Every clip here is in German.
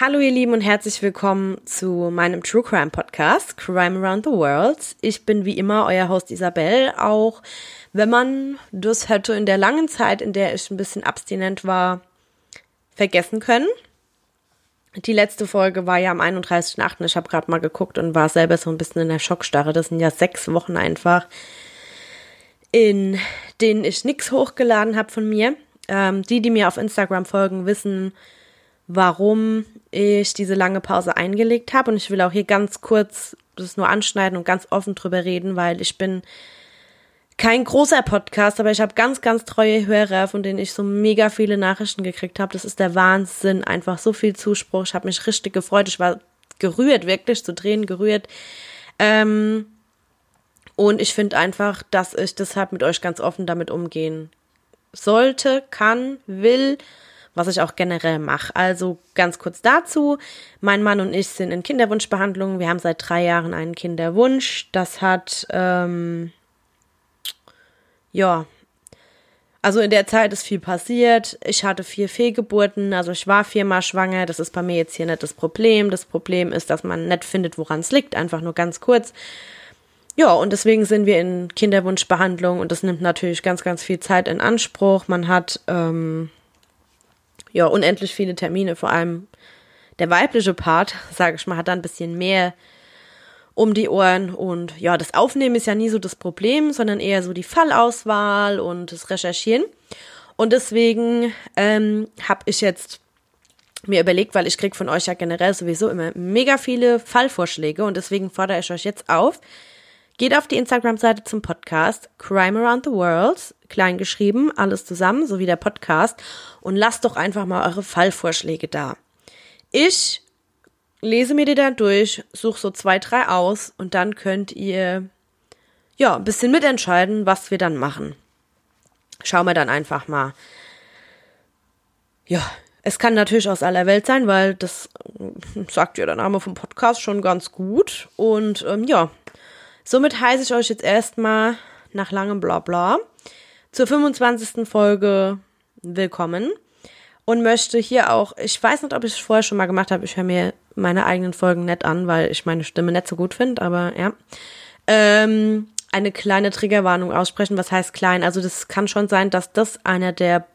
Hallo ihr Lieben und herzlich willkommen zu meinem True Crime Podcast Crime Around the World. Ich bin wie immer euer Host Isabel, auch wenn man das hätte in der langen Zeit, in der ich ein bisschen abstinent war, vergessen können. Die letzte Folge war ja am 31.8. Ich habe gerade mal geguckt und war selber so ein bisschen in der Schockstarre. Das sind ja sechs Wochen einfach, in denen ich nichts hochgeladen habe von mir. Ähm, die, die mir auf Instagram folgen, wissen, warum ich diese lange Pause eingelegt habe. Und ich will auch hier ganz kurz das nur anschneiden und ganz offen drüber reden, weil ich bin kein großer Podcast, aber ich habe ganz, ganz treue Hörer, von denen ich so mega viele Nachrichten gekriegt habe. Das ist der Wahnsinn. Einfach so viel Zuspruch. Ich habe mich richtig gefreut. Ich war gerührt, wirklich zu Tränen gerührt. Ähm, und ich finde einfach, dass ich deshalb mit euch ganz offen damit umgehen sollte, kann, will was ich auch generell mache. Also ganz kurz dazu. Mein Mann und ich sind in Kinderwunschbehandlung. Wir haben seit drei Jahren einen Kinderwunsch. Das hat, ähm, ja, also in der Zeit ist viel passiert. Ich hatte vier Fehlgeburten, also ich war viermal schwanger. Das ist bei mir jetzt hier nicht das Problem. Das Problem ist, dass man nicht findet, woran es liegt. Einfach nur ganz kurz. Ja, und deswegen sind wir in Kinderwunschbehandlung und das nimmt natürlich ganz, ganz viel Zeit in Anspruch. Man hat ähm, ja, unendlich viele Termine, vor allem der weibliche Part, sage ich mal, hat da ein bisschen mehr um die Ohren und ja, das Aufnehmen ist ja nie so das Problem, sondern eher so die Fallauswahl und das Recherchieren. Und deswegen ähm, habe ich jetzt mir überlegt, weil ich krieg von euch ja generell sowieso immer mega viele Fallvorschläge und deswegen fordere ich euch jetzt auf, Geht auf die Instagram-Seite zum Podcast Crime Around the World, klein geschrieben, alles zusammen, so wie der Podcast, und lasst doch einfach mal eure Fallvorschläge da. Ich lese mir die dann durch, suche so zwei, drei aus und dann könnt ihr ja ein bisschen mitentscheiden, was wir dann machen. Schauen wir dann einfach mal. Ja, es kann natürlich aus aller Welt sein, weil das sagt ja der Name vom Podcast schon ganz gut. Und ähm, ja, Somit heiße ich euch jetzt erstmal nach langem Blabla zur 25. Folge willkommen und möchte hier auch, ich weiß nicht, ob ich es vorher schon mal gemacht habe, ich höre mir meine eigenen Folgen nett an, weil ich meine Stimme nicht so gut finde, aber ja. Ähm, eine kleine Triggerwarnung aussprechen. Was heißt klein? Also das kann schon sein, dass das einer der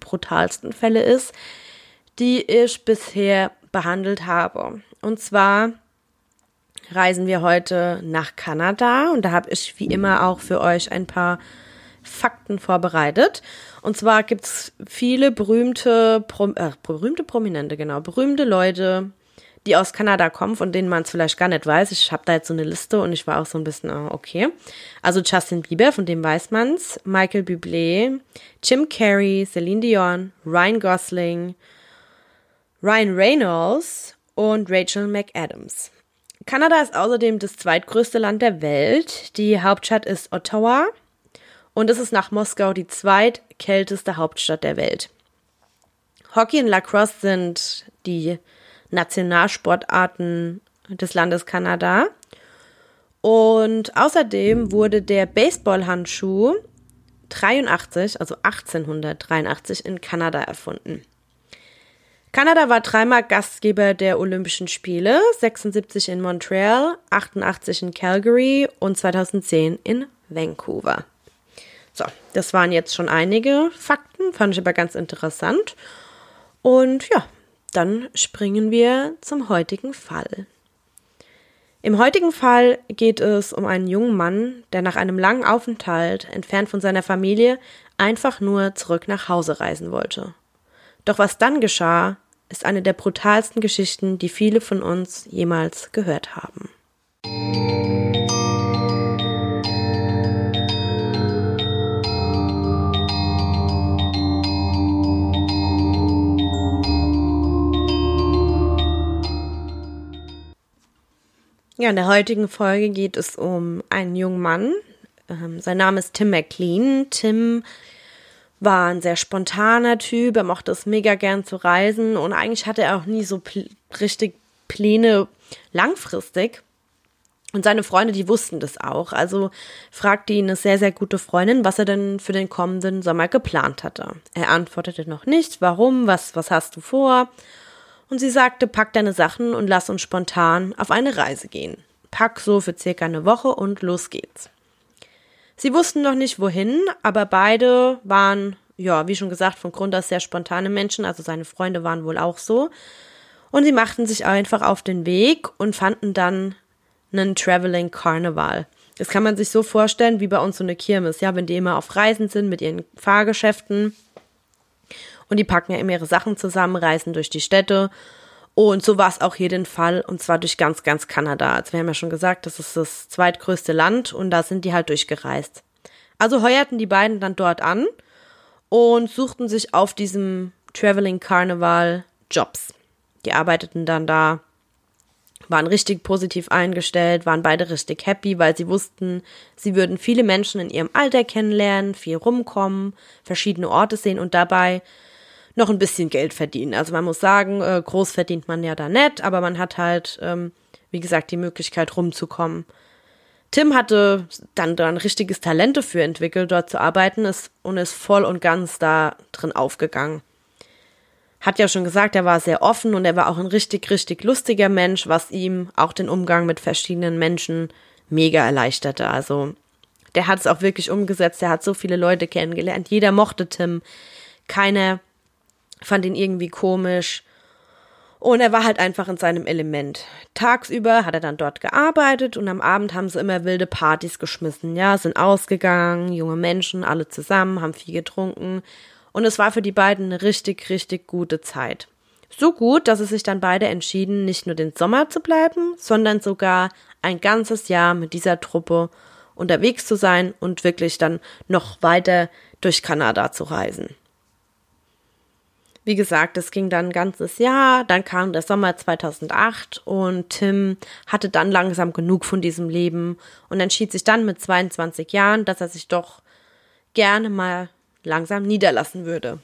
brutalsten Fälle ist, die ich bisher behandelt habe. Und zwar reisen wir heute nach Kanada und da habe ich wie immer auch für euch ein paar Fakten vorbereitet. Und zwar gibt's viele berühmte, äh, berühmte Prominente, genau, berühmte Leute, die aus Kanada kommen, von denen man es vielleicht gar nicht weiß. Ich habe da jetzt so eine Liste und ich war auch so ein bisschen, oh, okay. Also Justin Bieber, von dem weiß man's, Michael Bublé, Jim Carrey, Celine Dion, Ryan Gosling, Ryan Reynolds und Rachel McAdams. Kanada ist außerdem das zweitgrößte Land der Welt. Die Hauptstadt ist Ottawa und es ist nach Moskau die zweitkälteste Hauptstadt der Welt. Hockey und Lacrosse sind die Nationalsportarten des Landes Kanada. Und außerdem wurde der Baseballhandschuh 83, also 1883 in Kanada erfunden. Kanada war dreimal Gastgeber der Olympischen Spiele, 76 in Montreal, 88 in Calgary und 2010 in Vancouver. So, das waren jetzt schon einige Fakten, fand ich aber ganz interessant. Und ja, dann springen wir zum heutigen Fall. Im heutigen Fall geht es um einen jungen Mann, der nach einem langen Aufenthalt entfernt von seiner Familie einfach nur zurück nach Hause reisen wollte. Doch was dann geschah, ist eine der brutalsten Geschichten, die viele von uns jemals gehört haben. Ja, in der heutigen Folge geht es um einen jungen Mann. Ähm, sein Name ist Tim McLean. Tim war ein sehr spontaner Typ, er mochte es mega gern zu reisen und eigentlich hatte er auch nie so pl richtig Pläne langfristig. Und seine Freunde, die wussten das auch. Also fragte ihn eine sehr, sehr gute Freundin, was er denn für den kommenden Sommer geplant hatte. Er antwortete noch nicht, warum, was, was hast du vor? und sie sagte, pack deine Sachen und lass uns spontan auf eine Reise gehen. Pack so für circa eine Woche und los geht's. Sie wussten noch nicht wohin, aber beide waren, ja, wie schon gesagt, von Grund aus sehr spontane Menschen, also seine Freunde waren wohl auch so. Und sie machten sich einfach auf den Weg und fanden dann einen Traveling Carnival. Das kann man sich so vorstellen wie bei uns so eine Kirmes, ja, wenn die immer auf Reisen sind mit ihren Fahrgeschäften und die packen ja immer ihre Sachen zusammen, reisen durch die Städte. Und so war es auch hier den Fall, und zwar durch ganz, ganz Kanada. Also wir haben ja schon gesagt, das ist das zweitgrößte Land und da sind die halt durchgereist. Also heuerten die beiden dann dort an und suchten sich auf diesem Traveling Carnival Jobs. Die arbeiteten dann da, waren richtig positiv eingestellt, waren beide richtig happy, weil sie wussten, sie würden viele Menschen in ihrem Alter kennenlernen, viel rumkommen, verschiedene Orte sehen und dabei noch ein bisschen Geld verdienen. Also man muss sagen, äh, groß verdient man ja da nicht, aber man hat halt, ähm, wie gesagt, die Möglichkeit rumzukommen. Tim hatte dann da ein richtiges Talent dafür entwickelt, dort zu arbeiten ist, und ist voll und ganz da drin aufgegangen. Hat ja schon gesagt, er war sehr offen und er war auch ein richtig, richtig lustiger Mensch, was ihm auch den Umgang mit verschiedenen Menschen mega erleichterte. Also der hat es auch wirklich umgesetzt, er hat so viele Leute kennengelernt. Jeder mochte Tim. Keiner fand ihn irgendwie komisch. Und er war halt einfach in seinem Element. Tagsüber hat er dann dort gearbeitet und am Abend haben sie immer wilde Partys geschmissen. Ja, sind ausgegangen, junge Menschen, alle zusammen, haben viel getrunken. Und es war für die beiden eine richtig, richtig gute Zeit. So gut, dass sie sich dann beide entschieden, nicht nur den Sommer zu bleiben, sondern sogar ein ganzes Jahr mit dieser Truppe unterwegs zu sein und wirklich dann noch weiter durch Kanada zu reisen. Wie gesagt, es ging dann ein ganzes Jahr, dann kam der Sommer 2008 und Tim hatte dann langsam genug von diesem Leben und entschied sich dann mit 22 Jahren, dass er sich doch gerne mal langsam niederlassen würde.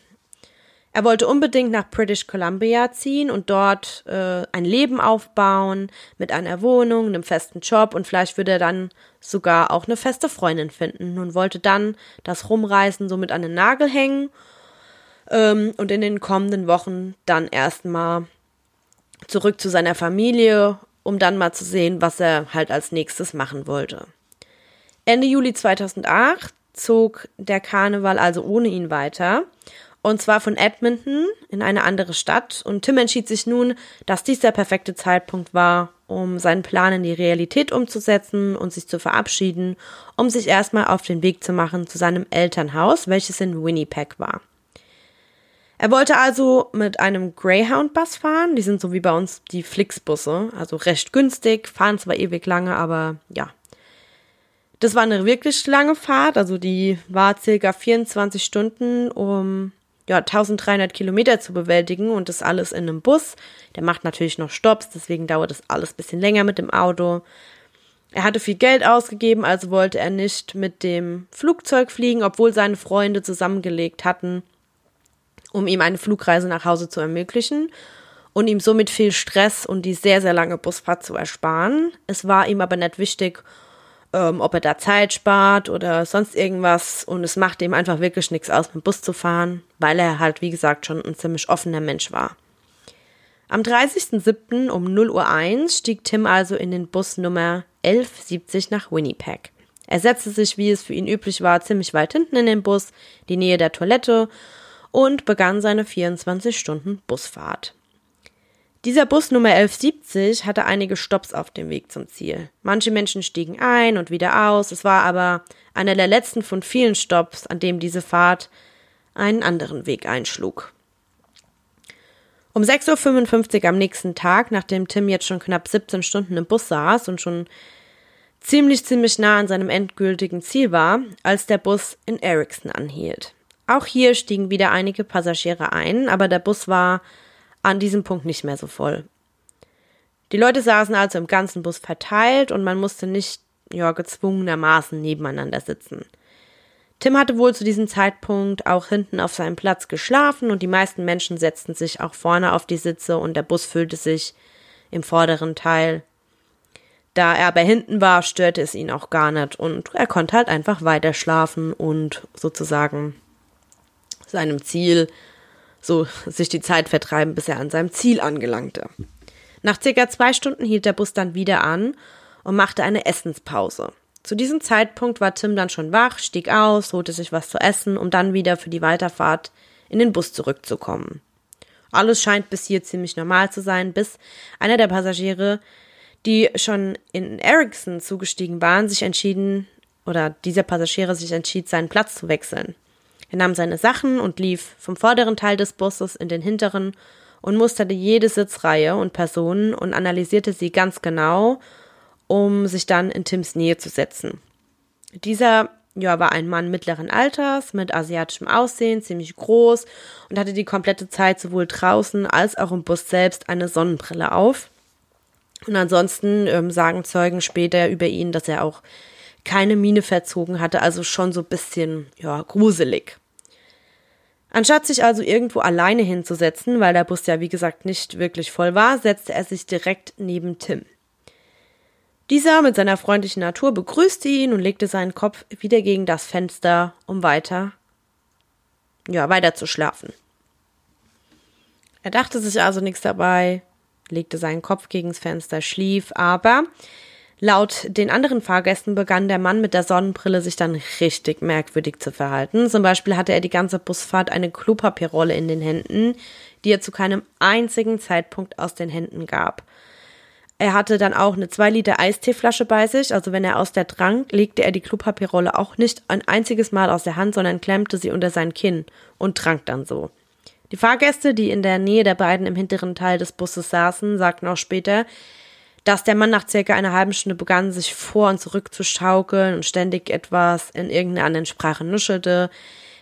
Er wollte unbedingt nach British Columbia ziehen und dort äh, ein Leben aufbauen mit einer Wohnung, einem festen Job und vielleicht würde er dann sogar auch eine feste Freundin finden und wollte dann das Rumreisen somit an den Nagel hängen ähm, und in den kommenden Wochen dann erstmal zurück zu seiner Familie, um dann mal zu sehen, was er halt als nächstes machen wollte. Ende Juli 2008 zog der Karneval also ohne ihn weiter. Und zwar von Edmonton in eine andere Stadt. Und Tim entschied sich nun, dass dies der perfekte Zeitpunkt war, um seinen Plan in die Realität umzusetzen und sich zu verabschieden, um sich erstmal auf den Weg zu machen zu seinem Elternhaus, welches in Winnipeg war. Er wollte also mit einem Greyhound-Bus fahren. Die sind so wie bei uns die Flixbusse, also recht günstig, fahren zwar ewig lange, aber ja. Das war eine wirklich lange Fahrt, also die war circa 24 Stunden, um ja, 1300 Kilometer zu bewältigen und das alles in einem Bus. Der macht natürlich noch Stops, deswegen dauert das alles ein bisschen länger mit dem Auto. Er hatte viel Geld ausgegeben, also wollte er nicht mit dem Flugzeug fliegen, obwohl seine Freunde zusammengelegt hatten, um ihm eine Flugreise nach Hause zu ermöglichen und ihm somit viel Stress und die sehr, sehr lange Busfahrt zu ersparen. Es war ihm aber nicht wichtig, ähm, ob er da Zeit spart oder sonst irgendwas und es machte ihm einfach wirklich nichts aus, mit dem Bus zu fahren, weil er halt, wie gesagt, schon ein ziemlich offener Mensch war. Am 30.07. um 0 Uhr 1 stieg Tim also in den Bus Nummer 1170 nach Winnipeg. Er setzte sich, wie es für ihn üblich war, ziemlich weit hinten in den Bus, die Nähe der Toilette und begann seine 24 Stunden Busfahrt. Dieser Bus Nummer 1170 hatte einige Stops auf dem Weg zum Ziel. Manche Menschen stiegen ein und wieder aus. Es war aber einer der letzten von vielen Stops, an dem diese Fahrt einen anderen Weg einschlug. Um 6.55 Uhr am nächsten Tag, nachdem Tim jetzt schon knapp 17 Stunden im Bus saß und schon ziemlich, ziemlich nah an seinem endgültigen Ziel war, als der Bus in Ericsson anhielt. Auch hier stiegen wieder einige Passagiere ein, aber der Bus war an diesem Punkt nicht mehr so voll. Die Leute saßen also im ganzen Bus verteilt und man musste nicht ja, gezwungenermaßen nebeneinander sitzen. Tim hatte wohl zu diesem Zeitpunkt auch hinten auf seinem Platz geschlafen und die meisten Menschen setzten sich auch vorne auf die Sitze und der Bus füllte sich im vorderen Teil. Da er aber hinten war, störte es ihn auch gar nicht und er konnte halt einfach weiter schlafen und sozusagen seinem Ziel so sich die Zeit vertreiben, bis er an seinem Ziel angelangte. Nach circa zwei Stunden hielt der Bus dann wieder an und machte eine Essenspause. Zu diesem Zeitpunkt war Tim dann schon wach, stieg aus, holte sich was zu essen, um dann wieder für die Weiterfahrt in den Bus zurückzukommen. Alles scheint bis hier ziemlich normal zu sein, bis einer der Passagiere, die schon in Ericsson zugestiegen waren, sich entschieden, oder dieser Passagiere sich entschied, seinen Platz zu wechseln. Er nahm seine Sachen und lief vom vorderen Teil des Busses in den hinteren und musterte jede Sitzreihe und Person und analysierte sie ganz genau um sich dann in Tims Nähe zu setzen. Dieser ja, war ein Mann mittleren Alters mit asiatischem Aussehen, ziemlich groß und hatte die komplette Zeit sowohl draußen als auch im Bus selbst eine Sonnenbrille auf. Und ansonsten ähm, sagen Zeugen später über ihn, dass er auch keine Miene verzogen hatte, also schon so ein bisschen ja, gruselig. Anstatt sich also irgendwo alleine hinzusetzen, weil der Bus ja wie gesagt nicht wirklich voll war, setzte er sich direkt neben Tim. Dieser mit seiner freundlichen Natur begrüßte ihn und legte seinen Kopf wieder gegen das Fenster, um weiter, ja, weiter zu schlafen. Er dachte sich also nichts dabei, legte seinen Kopf gegen das Fenster, schlief, aber laut den anderen Fahrgästen begann der Mann mit der Sonnenbrille sich dann richtig merkwürdig zu verhalten. Zum Beispiel hatte er die ganze Busfahrt eine Klopapierrolle in den Händen, die er zu keinem einzigen Zeitpunkt aus den Händen gab. Er hatte dann auch eine 2 Liter Eisteeflasche bei sich. Also wenn er aus der trank, legte er die Klopapierrolle auch nicht ein einziges Mal aus der Hand, sondern klemmte sie unter sein Kinn und trank dann so. Die Fahrgäste, die in der Nähe der beiden im hinteren Teil des Busses saßen, sagten auch später, dass der Mann nach circa einer halben Stunde begann, sich vor und zurück zu schaukeln und ständig etwas in irgendeiner anderen Sprache nuschelte,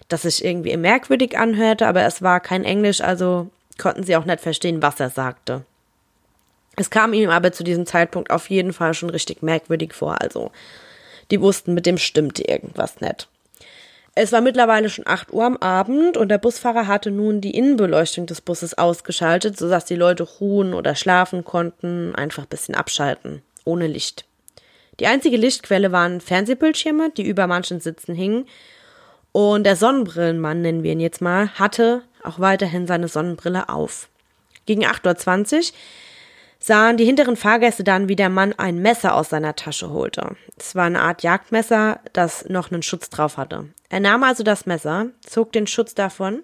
das sich irgendwie merkwürdig anhörte, aber es war kein Englisch, also konnten sie auch nicht verstehen, was er sagte. Es kam ihm aber zu diesem Zeitpunkt auf jeden Fall schon richtig merkwürdig vor. Also, die wussten, mit dem stimmte irgendwas nicht. Es war mittlerweile schon 8 Uhr am Abend und der Busfahrer hatte nun die Innenbeleuchtung des Busses ausgeschaltet, sodass die Leute ruhen oder schlafen konnten, einfach ein bisschen abschalten, ohne Licht. Die einzige Lichtquelle waren Fernsehbildschirme, die über manchen Sitzen hingen. Und der Sonnenbrillenmann, nennen wir ihn jetzt mal, hatte auch weiterhin seine Sonnenbrille auf. Gegen 8.20 Uhr sahen die hinteren Fahrgäste dann, wie der Mann ein Messer aus seiner Tasche holte. Es war eine Art Jagdmesser, das noch einen Schutz drauf hatte. Er nahm also das Messer, zog den Schutz davon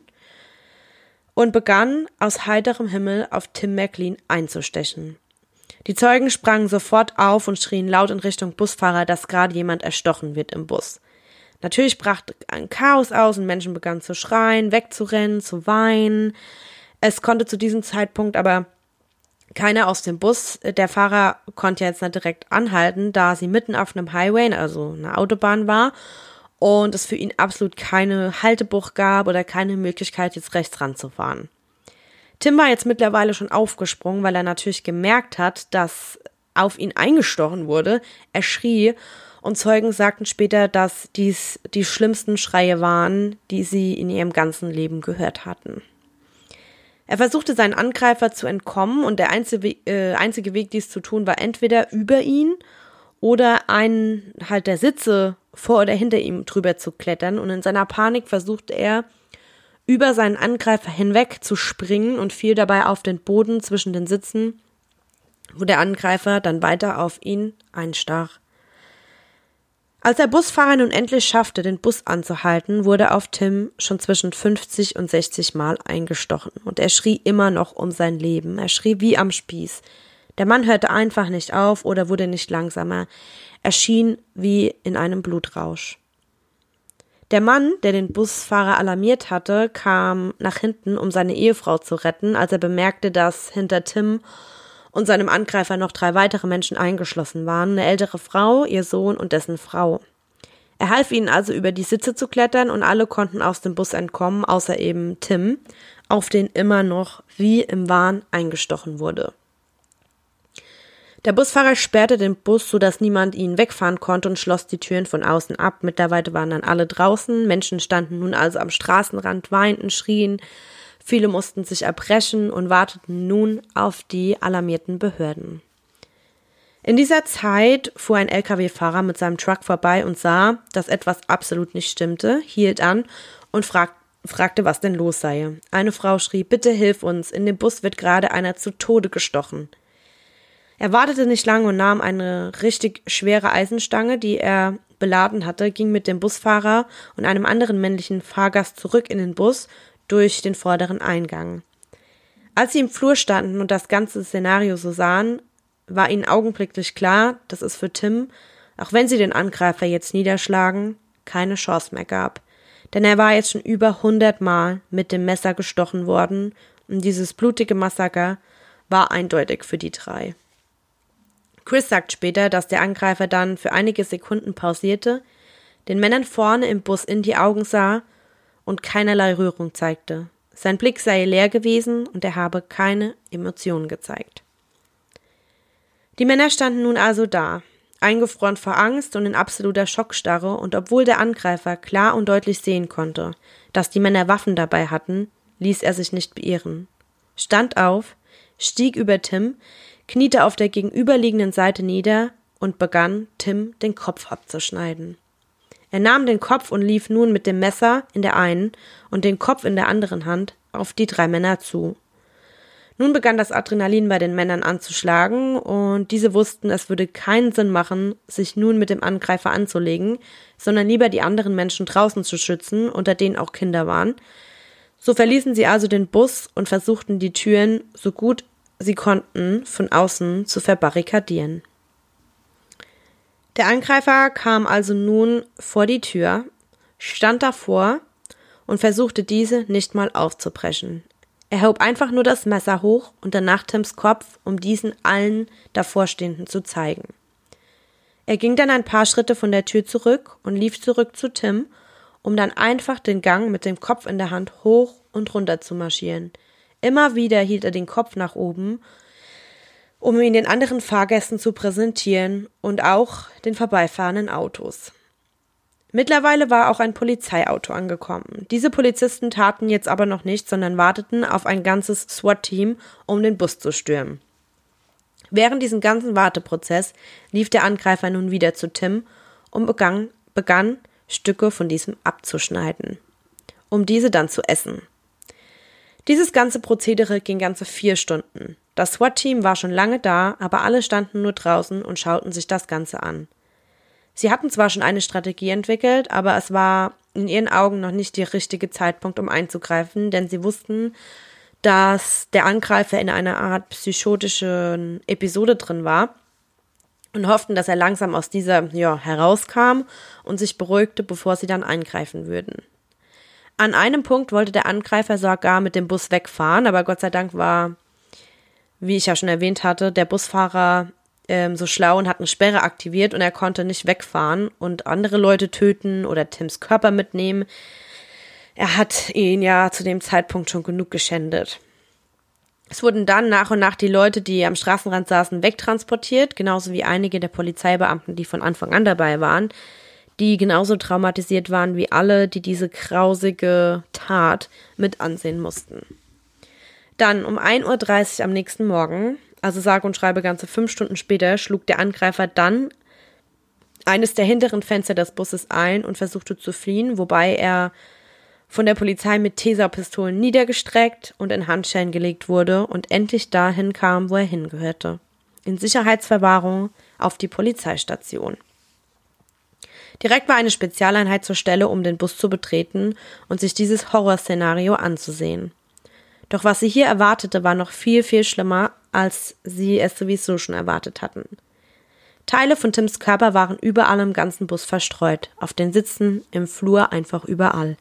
und begann aus heiterem Himmel auf Tim McLean einzustechen. Die Zeugen sprangen sofort auf und schrien laut in Richtung Busfahrer, dass gerade jemand erstochen wird im Bus. Natürlich brach ein Chaos aus und Menschen begannen zu schreien, wegzurennen, zu weinen. Es konnte zu diesem Zeitpunkt aber keiner aus dem Bus. Der Fahrer konnte jetzt nicht direkt anhalten, da sie mitten auf einem Highway, also einer Autobahn war und es für ihn absolut keine Haltebucht gab oder keine Möglichkeit, jetzt rechts ranzufahren. Tim war jetzt mittlerweile schon aufgesprungen, weil er natürlich gemerkt hat, dass auf ihn eingestochen wurde. Er schrie und Zeugen sagten später, dass dies die schlimmsten Schreie waren, die sie in ihrem ganzen Leben gehört hatten. Er versuchte seinen Angreifer zu entkommen und der einzige, äh, einzige Weg, dies zu tun, war entweder über ihn oder einen halt der Sitze vor oder hinter ihm drüber zu klettern. Und in seiner Panik versuchte er, über seinen Angreifer hinweg zu springen und fiel dabei auf den Boden zwischen den Sitzen, wo der Angreifer dann weiter auf ihn einstach. Als der Busfahrer nun endlich schaffte, den Bus anzuhalten, wurde auf Tim schon zwischen 50 und 60 Mal eingestochen und er schrie immer noch um sein Leben. Er schrie wie am Spieß. Der Mann hörte einfach nicht auf oder wurde nicht langsamer. Er schien wie in einem Blutrausch. Der Mann, der den Busfahrer alarmiert hatte, kam nach hinten, um seine Ehefrau zu retten, als er bemerkte, dass hinter Tim und seinem Angreifer noch drei weitere Menschen eingeschlossen waren, eine ältere Frau, ihr Sohn und dessen Frau. Er half ihnen also über die Sitze zu klettern und alle konnten aus dem Bus entkommen, außer eben Tim, auf den immer noch wie im Wahn eingestochen wurde. Der Busfahrer sperrte den Bus, sodass niemand ihn wegfahren konnte und schloss die Türen von außen ab. Mittlerweile waren dann alle draußen. Menschen standen nun also am Straßenrand, weinten, schrien, Viele mussten sich erbrechen und warteten nun auf die alarmierten Behörden. In dieser Zeit fuhr ein Lkw-Fahrer mit seinem Truck vorbei und sah, dass etwas absolut nicht stimmte, hielt an und frag fragte, was denn los sei. Eine Frau schrie, bitte hilf uns, in dem Bus wird gerade einer zu Tode gestochen. Er wartete nicht lange und nahm eine richtig schwere Eisenstange, die er beladen hatte, ging mit dem Busfahrer und einem anderen männlichen Fahrgast zurück in den Bus durch den vorderen Eingang. Als sie im Flur standen und das ganze Szenario so sahen, war ihnen augenblicklich klar, dass es für Tim, auch wenn sie den Angreifer jetzt niederschlagen, keine Chance mehr gab. Denn er war jetzt schon über hundertmal mit dem Messer gestochen worden und dieses blutige Massaker war eindeutig für die drei. Chris sagt später, dass der Angreifer dann für einige Sekunden pausierte, den Männern vorne im Bus in die Augen sah und keinerlei Rührung zeigte. Sein Blick sei leer gewesen und er habe keine Emotionen gezeigt. Die Männer standen nun also da, eingefroren vor Angst und in absoluter Schockstarre, und obwohl der Angreifer klar und deutlich sehen konnte, dass die Männer Waffen dabei hatten, ließ er sich nicht beirren. Stand auf, stieg über Tim, kniete auf der gegenüberliegenden Seite nieder und begann, Tim den Kopf abzuschneiden. Er nahm den Kopf und lief nun mit dem Messer in der einen und den Kopf in der anderen Hand auf die drei Männer zu. Nun begann das Adrenalin bei den Männern anzuschlagen, und diese wussten, es würde keinen Sinn machen, sich nun mit dem Angreifer anzulegen, sondern lieber die anderen Menschen draußen zu schützen, unter denen auch Kinder waren. So verließen sie also den Bus und versuchten die Türen so gut sie konnten von außen zu verbarrikadieren. Der Angreifer kam also nun vor die Tür, stand davor und versuchte diese nicht mal aufzubrechen. Er hob einfach nur das Messer hoch und danach Tims Kopf, um diesen allen Davorstehenden zu zeigen. Er ging dann ein paar Schritte von der Tür zurück und lief zurück zu Tim, um dann einfach den Gang mit dem Kopf in der Hand hoch und runter zu marschieren, Immer wieder hielt er den Kopf nach oben, um ihn den anderen Fahrgästen zu präsentieren und auch den vorbeifahrenden Autos. Mittlerweile war auch ein Polizeiauto angekommen. Diese Polizisten taten jetzt aber noch nichts, sondern warteten auf ein ganzes SWAT-Team, um den Bus zu stürmen. Während diesem ganzen Warteprozess lief der Angreifer nun wieder zu Tim und begann, begann Stücke von diesem abzuschneiden, um diese dann zu essen. Dieses ganze Prozedere ging ganze vier Stunden. Das SWAT-Team war schon lange da, aber alle standen nur draußen und schauten sich das Ganze an. Sie hatten zwar schon eine Strategie entwickelt, aber es war in ihren Augen noch nicht der richtige Zeitpunkt, um einzugreifen, denn sie wussten, dass der Angreifer in einer Art psychotischen Episode drin war und hofften, dass er langsam aus dieser ja, herauskam und sich beruhigte, bevor sie dann eingreifen würden. An einem Punkt wollte der Angreifer sogar mit dem Bus wegfahren, aber Gott sei Dank war, wie ich ja schon erwähnt hatte, der Busfahrer ähm, so schlau und hat eine Sperre aktiviert und er konnte nicht wegfahren und andere Leute töten oder Tims Körper mitnehmen. Er hat ihn ja zu dem Zeitpunkt schon genug geschändet. Es wurden dann nach und nach die Leute, die am Straßenrand saßen, wegtransportiert, genauso wie einige der Polizeibeamten, die von Anfang an dabei waren die genauso traumatisiert waren wie alle, die diese grausige Tat mit ansehen mussten. Dann um 1.30 Uhr am nächsten Morgen, also sage und schreibe ganze fünf Stunden später, schlug der Angreifer dann eines der hinteren Fenster des Busses ein und versuchte zu fliehen, wobei er von der Polizei mit Taserpistolen niedergestreckt und in Handschellen gelegt wurde und endlich dahin kam, wo er hingehörte. In Sicherheitsverwahrung auf die Polizeistation. Direkt war eine Spezialeinheit zur Stelle, um den Bus zu betreten und sich dieses Horrorszenario anzusehen. Doch was sie hier erwartete, war noch viel, viel schlimmer, als sie es sowieso schon erwartet hatten. Teile von Tims Körper waren überall im ganzen Bus verstreut, auf den Sitzen, im Flur, einfach überall.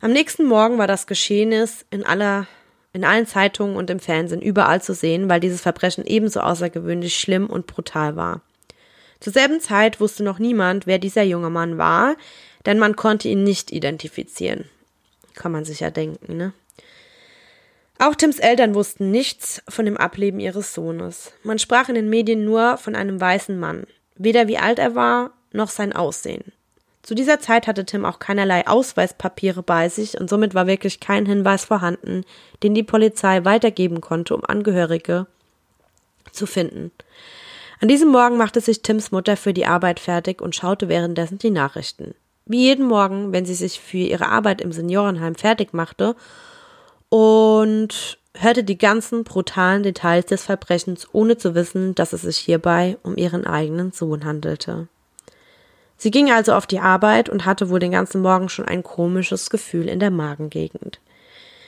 Am nächsten Morgen war das Geschehnis in aller in allen Zeitungen und im Fernsehen überall zu sehen, weil dieses Verbrechen ebenso außergewöhnlich schlimm und brutal war. Zur selben Zeit wusste noch niemand, wer dieser junge Mann war, denn man konnte ihn nicht identifizieren. Kann man sich ja denken, ne? Auch Tims Eltern wussten nichts von dem Ableben ihres Sohnes. Man sprach in den Medien nur von einem weißen Mann, weder wie alt er war, noch sein Aussehen. Zu dieser Zeit hatte Tim auch keinerlei Ausweispapiere bei sich und somit war wirklich kein Hinweis vorhanden, den die Polizei weitergeben konnte, um Angehörige zu finden. An diesem Morgen machte sich Tims Mutter für die Arbeit fertig und schaute währenddessen die Nachrichten. wie jeden Morgen, wenn sie sich für ihre Arbeit im Seniorenheim fertig machte und hörte die ganzen brutalen Details des Verbrechens, ohne zu wissen, dass es sich hierbei um ihren eigenen Sohn handelte. Sie ging also auf die Arbeit und hatte wohl den ganzen Morgen schon ein komisches Gefühl in der Magengegend.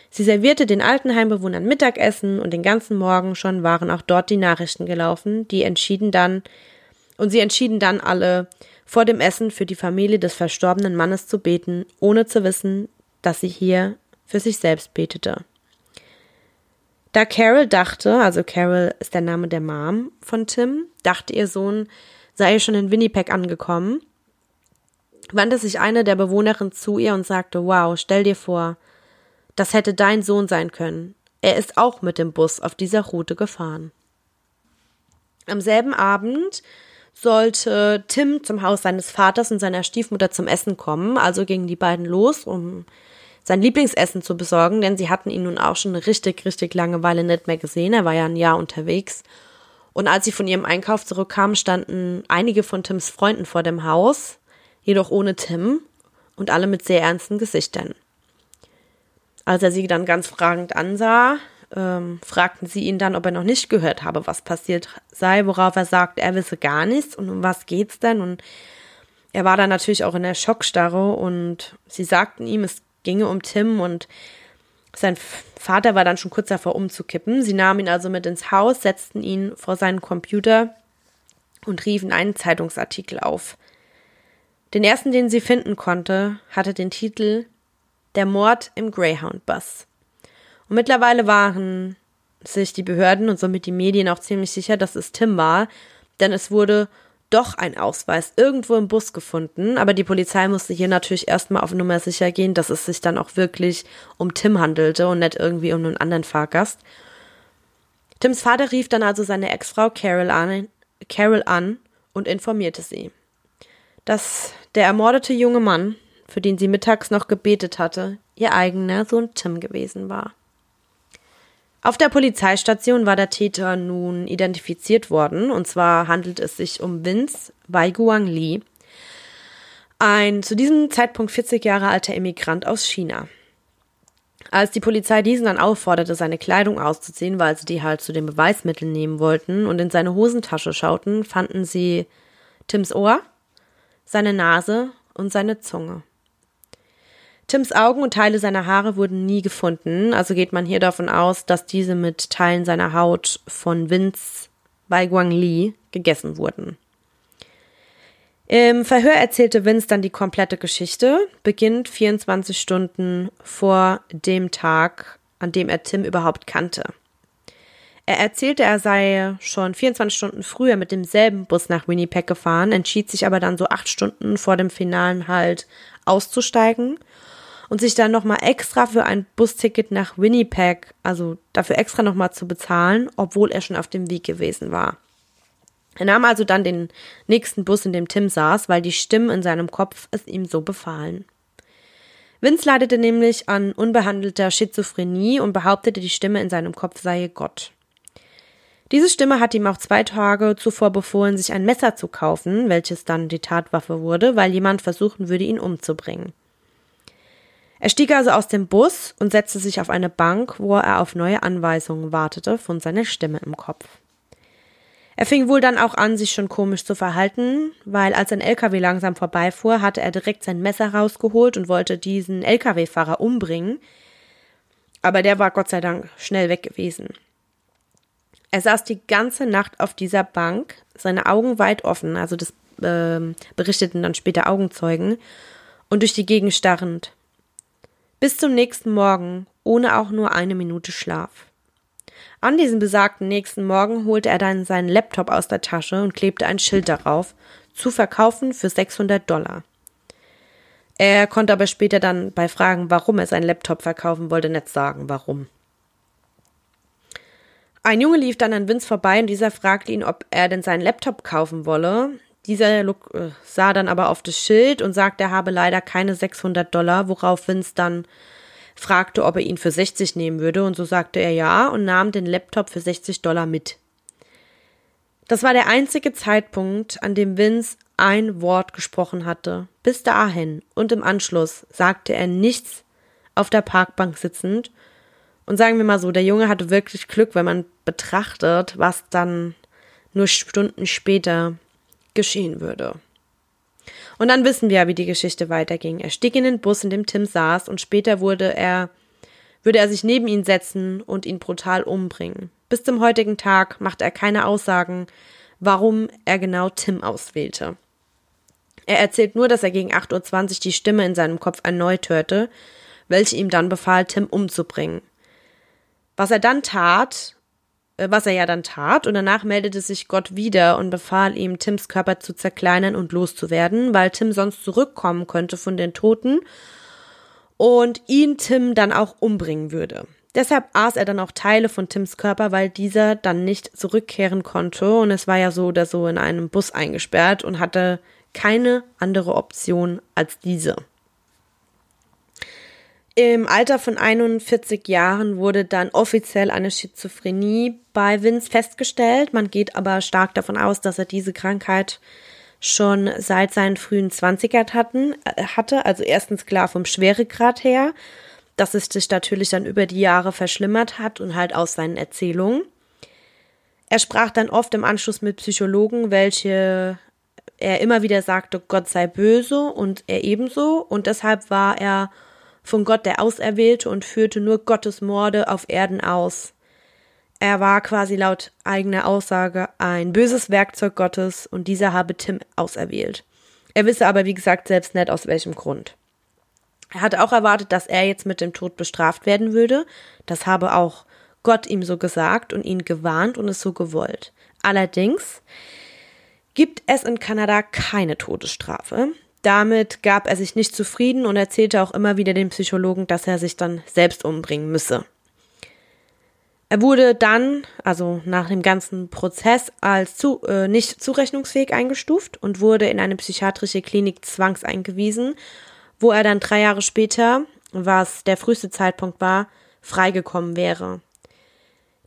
Sie servierte den Altenheimbewohnern Mittagessen und den ganzen Morgen schon waren auch dort die Nachrichten gelaufen, die entschieden dann, und sie entschieden dann alle, vor dem Essen für die Familie des verstorbenen Mannes zu beten, ohne zu wissen, dass sie hier für sich selbst betete. Da Carol dachte, also Carol ist der Name der Mom von Tim, dachte ihr Sohn sei schon in Winnipeg angekommen, wandte sich eine der Bewohnerinnen zu ihr und sagte, wow, stell dir vor, das hätte dein Sohn sein können. Er ist auch mit dem Bus auf dieser Route gefahren. Am selben Abend sollte Tim zum Haus seines Vaters und seiner Stiefmutter zum Essen kommen, also gingen die beiden los, um sein Lieblingsessen zu besorgen, denn sie hatten ihn nun auch schon eine richtig, richtig lange Weile nicht mehr gesehen. Er war ja ein Jahr unterwegs. Und als sie von ihrem Einkauf zurückkamen, standen einige von Tims Freunden vor dem Haus, jedoch ohne Tim und alle mit sehr ernsten Gesichtern. Als er sie dann ganz fragend ansah, ähm, fragten sie ihn dann, ob er noch nicht gehört habe, was passiert sei, worauf er sagt, er wisse gar nichts und um was geht's denn? Und er war dann natürlich auch in der Schockstarre und sie sagten ihm, es ginge um Tim und sein Vater war dann schon kurz davor umzukippen. Sie nahmen ihn also mit ins Haus, setzten ihn vor seinen Computer und riefen einen Zeitungsartikel auf. Den ersten, den sie finden konnte, hatte den Titel Der Mord im Greyhound-Bus. Und mittlerweile waren sich die Behörden und somit die Medien auch ziemlich sicher, dass es Tim war, denn es wurde doch ein Ausweis irgendwo im Bus gefunden, aber die Polizei musste hier natürlich erstmal auf Nummer sicher gehen, dass es sich dann auch wirklich um Tim handelte und nicht irgendwie um einen anderen Fahrgast. Tims Vater rief dann also seine Ex-Frau Carol an, Carol an und informierte sie, dass der ermordete junge Mann, für den sie mittags noch gebetet hatte, ihr eigener Sohn Tim gewesen war. Auf der Polizeistation war der Täter nun identifiziert worden, und zwar handelt es sich um Vince Waiguang Li, ein zu diesem Zeitpunkt 40 Jahre alter Immigrant aus China. Als die Polizei diesen dann aufforderte, seine Kleidung auszuziehen, weil sie die halt zu den Beweismitteln nehmen wollten und in seine Hosentasche schauten, fanden sie Tims Ohr, seine Nase und seine Zunge. Tims Augen und Teile seiner Haare wurden nie gefunden, also geht man hier davon aus, dass diese mit Teilen seiner Haut von Vince Waiguang Li gegessen wurden. Im Verhör erzählte Vince dann die komplette Geschichte, beginnt 24 Stunden vor dem Tag, an dem er Tim überhaupt kannte. Er erzählte, er sei schon 24 Stunden früher mit demselben Bus nach Winnipeg gefahren, entschied sich aber dann so acht Stunden vor dem finalen Halt auszusteigen und sich dann nochmal extra für ein Busticket nach Winnipeg, also dafür extra nochmal zu bezahlen, obwohl er schon auf dem Weg gewesen war. Er nahm also dann den nächsten Bus, in dem Tim saß, weil die Stimmen in seinem Kopf es ihm so befahlen. Vince leidete nämlich an unbehandelter Schizophrenie und behauptete, die Stimme in seinem Kopf sei Gott. Diese Stimme hat ihm auch zwei Tage zuvor befohlen, sich ein Messer zu kaufen, welches dann die Tatwaffe wurde, weil jemand versuchen würde, ihn umzubringen. Er stieg also aus dem Bus und setzte sich auf eine Bank, wo er auf neue Anweisungen wartete von seiner Stimme im Kopf. Er fing wohl dann auch an, sich schon komisch zu verhalten, weil als ein LKW langsam vorbeifuhr, hatte er direkt sein Messer rausgeholt und wollte diesen LKW-Fahrer umbringen. Aber der war Gott sei Dank schnell weg gewesen. Er saß die ganze Nacht auf dieser Bank, seine Augen weit offen, also das äh, berichteten dann später Augenzeugen, und durch die Gegend starrend bis zum nächsten Morgen, ohne auch nur eine Minute Schlaf. An diesem besagten nächsten Morgen holte er dann seinen Laptop aus der Tasche und klebte ein Schild darauf, zu verkaufen für 600 Dollar. Er konnte aber später dann bei Fragen, warum er seinen Laptop verkaufen wollte, nicht sagen, warum. Ein Junge lief dann an Vince vorbei und dieser fragte ihn, ob er denn seinen Laptop kaufen wolle. Dieser äh, sah dann aber auf das Schild und sagte, er habe leider keine 600 Dollar, worauf Vince dann fragte, ob er ihn für 60 nehmen würde, und so sagte er ja und nahm den Laptop für 60 Dollar mit. Das war der einzige Zeitpunkt, an dem Vince ein Wort gesprochen hatte, Bis dahin und im Anschluss sagte er nichts auf der Parkbank sitzend. Und sagen wir mal so, der Junge hatte wirklich Glück, wenn man betrachtet, was dann nur Stunden später geschehen würde. Und dann wissen wir ja, wie die Geschichte weiterging. Er stieg in den Bus, in dem Tim saß, und später wurde er, würde er sich neben ihn setzen und ihn brutal umbringen. Bis zum heutigen Tag macht er keine Aussagen, warum er genau Tim auswählte. Er erzählt nur, dass er gegen 8.20 Uhr die Stimme in seinem Kopf erneut hörte, welche ihm dann befahl, Tim umzubringen. Was er dann tat, was er ja dann tat, und danach meldete sich Gott wieder und befahl ihm, Tims Körper zu zerkleinern und loszuwerden, weil Tim sonst zurückkommen könnte von den Toten und ihn Tim dann auch umbringen würde. Deshalb aß er dann auch Teile von Tims Körper, weil dieser dann nicht zurückkehren konnte und es war ja so oder so in einem Bus eingesperrt und hatte keine andere Option als diese. Im Alter von 41 Jahren wurde dann offiziell eine Schizophrenie bei Vince festgestellt. Man geht aber stark davon aus, dass er diese Krankheit schon seit seinen frühen 20ern hatten, äh, hatte. Also erstens klar vom Schweregrad her, dass es sich natürlich dann über die Jahre verschlimmert hat und halt aus seinen Erzählungen. Er sprach dann oft im Anschluss mit Psychologen, welche er immer wieder sagte, Gott sei böse und er ebenso. Und deshalb war er von Gott der Auserwählte und führte nur Gottes Morde auf Erden aus. Er war quasi laut eigener Aussage ein böses Werkzeug Gottes und dieser habe Tim auserwählt. Er wisse aber, wie gesagt, selbst nicht aus welchem Grund. Er hatte auch erwartet, dass er jetzt mit dem Tod bestraft werden würde. Das habe auch Gott ihm so gesagt und ihn gewarnt und es so gewollt. Allerdings gibt es in Kanada keine Todesstrafe. Damit gab er sich nicht zufrieden und erzählte auch immer wieder dem Psychologen, dass er sich dann selbst umbringen müsse. Er wurde dann, also nach dem ganzen Prozess, als zu, äh, nicht zurechnungsfähig eingestuft und wurde in eine psychiatrische Klinik zwangseingewiesen, wo er dann drei Jahre später, was der früheste Zeitpunkt war, freigekommen wäre.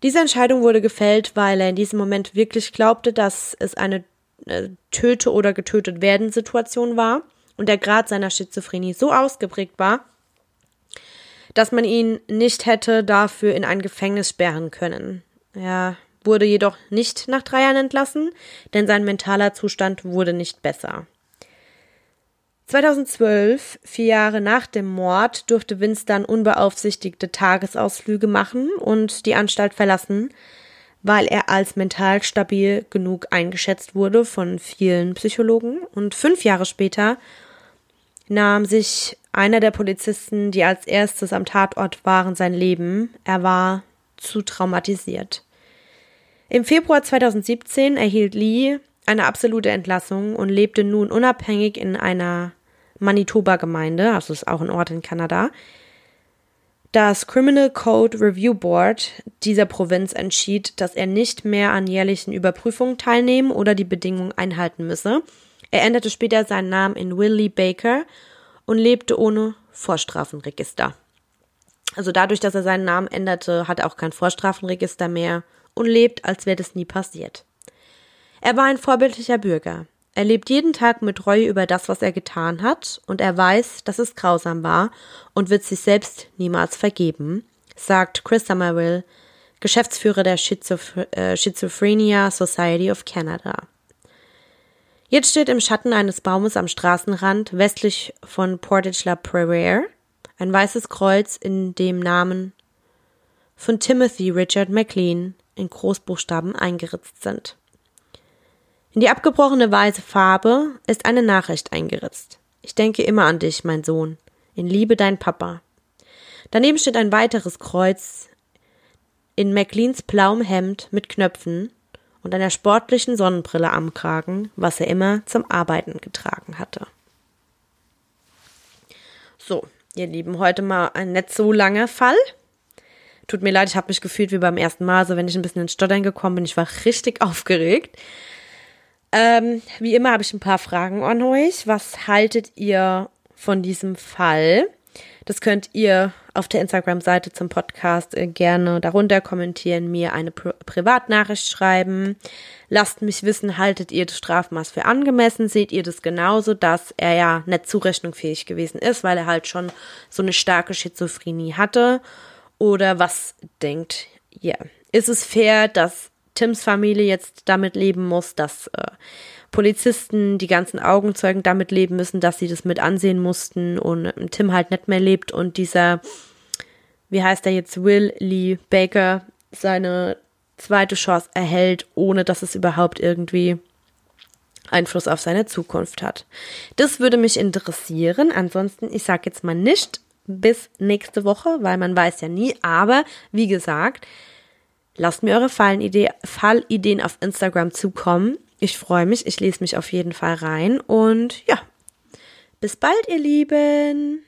Diese Entscheidung wurde gefällt, weil er in diesem Moment wirklich glaubte, dass es eine äh, Töte- oder getötet werden Situation war und der Grad seiner Schizophrenie so ausgeprägt war, dass man ihn nicht hätte dafür in ein Gefängnis sperren können. Er wurde jedoch nicht nach drei Jahren entlassen, denn sein mentaler Zustand wurde nicht besser. 2012, vier Jahre nach dem Mord, durfte Vince dann unbeaufsichtigte Tagesausflüge machen und die Anstalt verlassen, weil er als mental stabil genug eingeschätzt wurde von vielen Psychologen. Und fünf Jahre später nahm sich einer der Polizisten, die als erstes am Tatort waren, sein Leben. Er war zu traumatisiert. Im Februar 2017 erhielt Lee eine absolute Entlassung und lebte nun unabhängig in einer Manitoba-Gemeinde, also ist auch ein Ort in Kanada, das Criminal Code Review Board dieser Provinz entschied, dass er nicht mehr an jährlichen Überprüfungen teilnehmen oder die Bedingungen einhalten müsse. Er änderte später seinen Namen in Willie Baker und lebte ohne Vorstrafenregister. Also dadurch, dass er seinen Namen änderte, hat er auch kein Vorstrafenregister mehr und lebt, als wäre das nie passiert. Er war ein vorbildlicher Bürger. Er lebt jeden Tag mit Reue über das, was er getan hat, und er weiß, dass es grausam war und wird sich selbst niemals vergeben, sagt Chris Somerville, Geschäftsführer der äh, Schizophrenia Society of Canada. Jetzt steht im Schatten eines Baumes am Straßenrand westlich von Portage la Prairie ein weißes Kreuz in dem Namen von Timothy Richard McLean in Großbuchstaben eingeritzt sind. In die abgebrochene weiße Farbe ist eine Nachricht eingeritzt. Ich denke immer an dich, mein Sohn. In Liebe dein Papa. Daneben steht ein weiteres Kreuz in McLeans blauem Hemd mit Knöpfen und einer sportlichen Sonnenbrille am Kragen, was er immer zum Arbeiten getragen hatte. So, ihr Lieben, heute mal ein nicht so langer Fall. Tut mir leid, ich habe mich gefühlt wie beim ersten Mal, also wenn ich ein bisschen ins Stottern gekommen bin, ich war richtig aufgeregt. Ähm, wie immer habe ich ein paar Fragen an euch. Was haltet ihr von diesem Fall? Das könnt ihr auf der Instagram-Seite zum Podcast äh, gerne darunter kommentieren, mir eine Pri Privatnachricht schreiben. Lasst mich wissen, haltet ihr das Strafmaß für angemessen? Seht ihr das genauso, dass er ja nicht zurechnungsfähig gewesen ist, weil er halt schon so eine starke Schizophrenie hatte? Oder was denkt ihr? Ist es fair, dass Tims Familie jetzt damit leben muss, dass äh, Polizisten, die ganzen Augenzeugen damit leben müssen, dass sie das mit ansehen mussten und Tim halt nicht mehr lebt und dieser, wie heißt er jetzt, Will Lee Baker seine zweite Chance erhält, ohne dass es überhaupt irgendwie Einfluss auf seine Zukunft hat. Das würde mich interessieren. Ansonsten, ich sage jetzt mal nicht bis nächste Woche, weil man weiß ja nie. Aber wie gesagt, Lasst mir eure Fallidee, Fallideen auf Instagram zukommen. Ich freue mich, ich lese mich auf jeden Fall rein und ja, bis bald, ihr Lieben.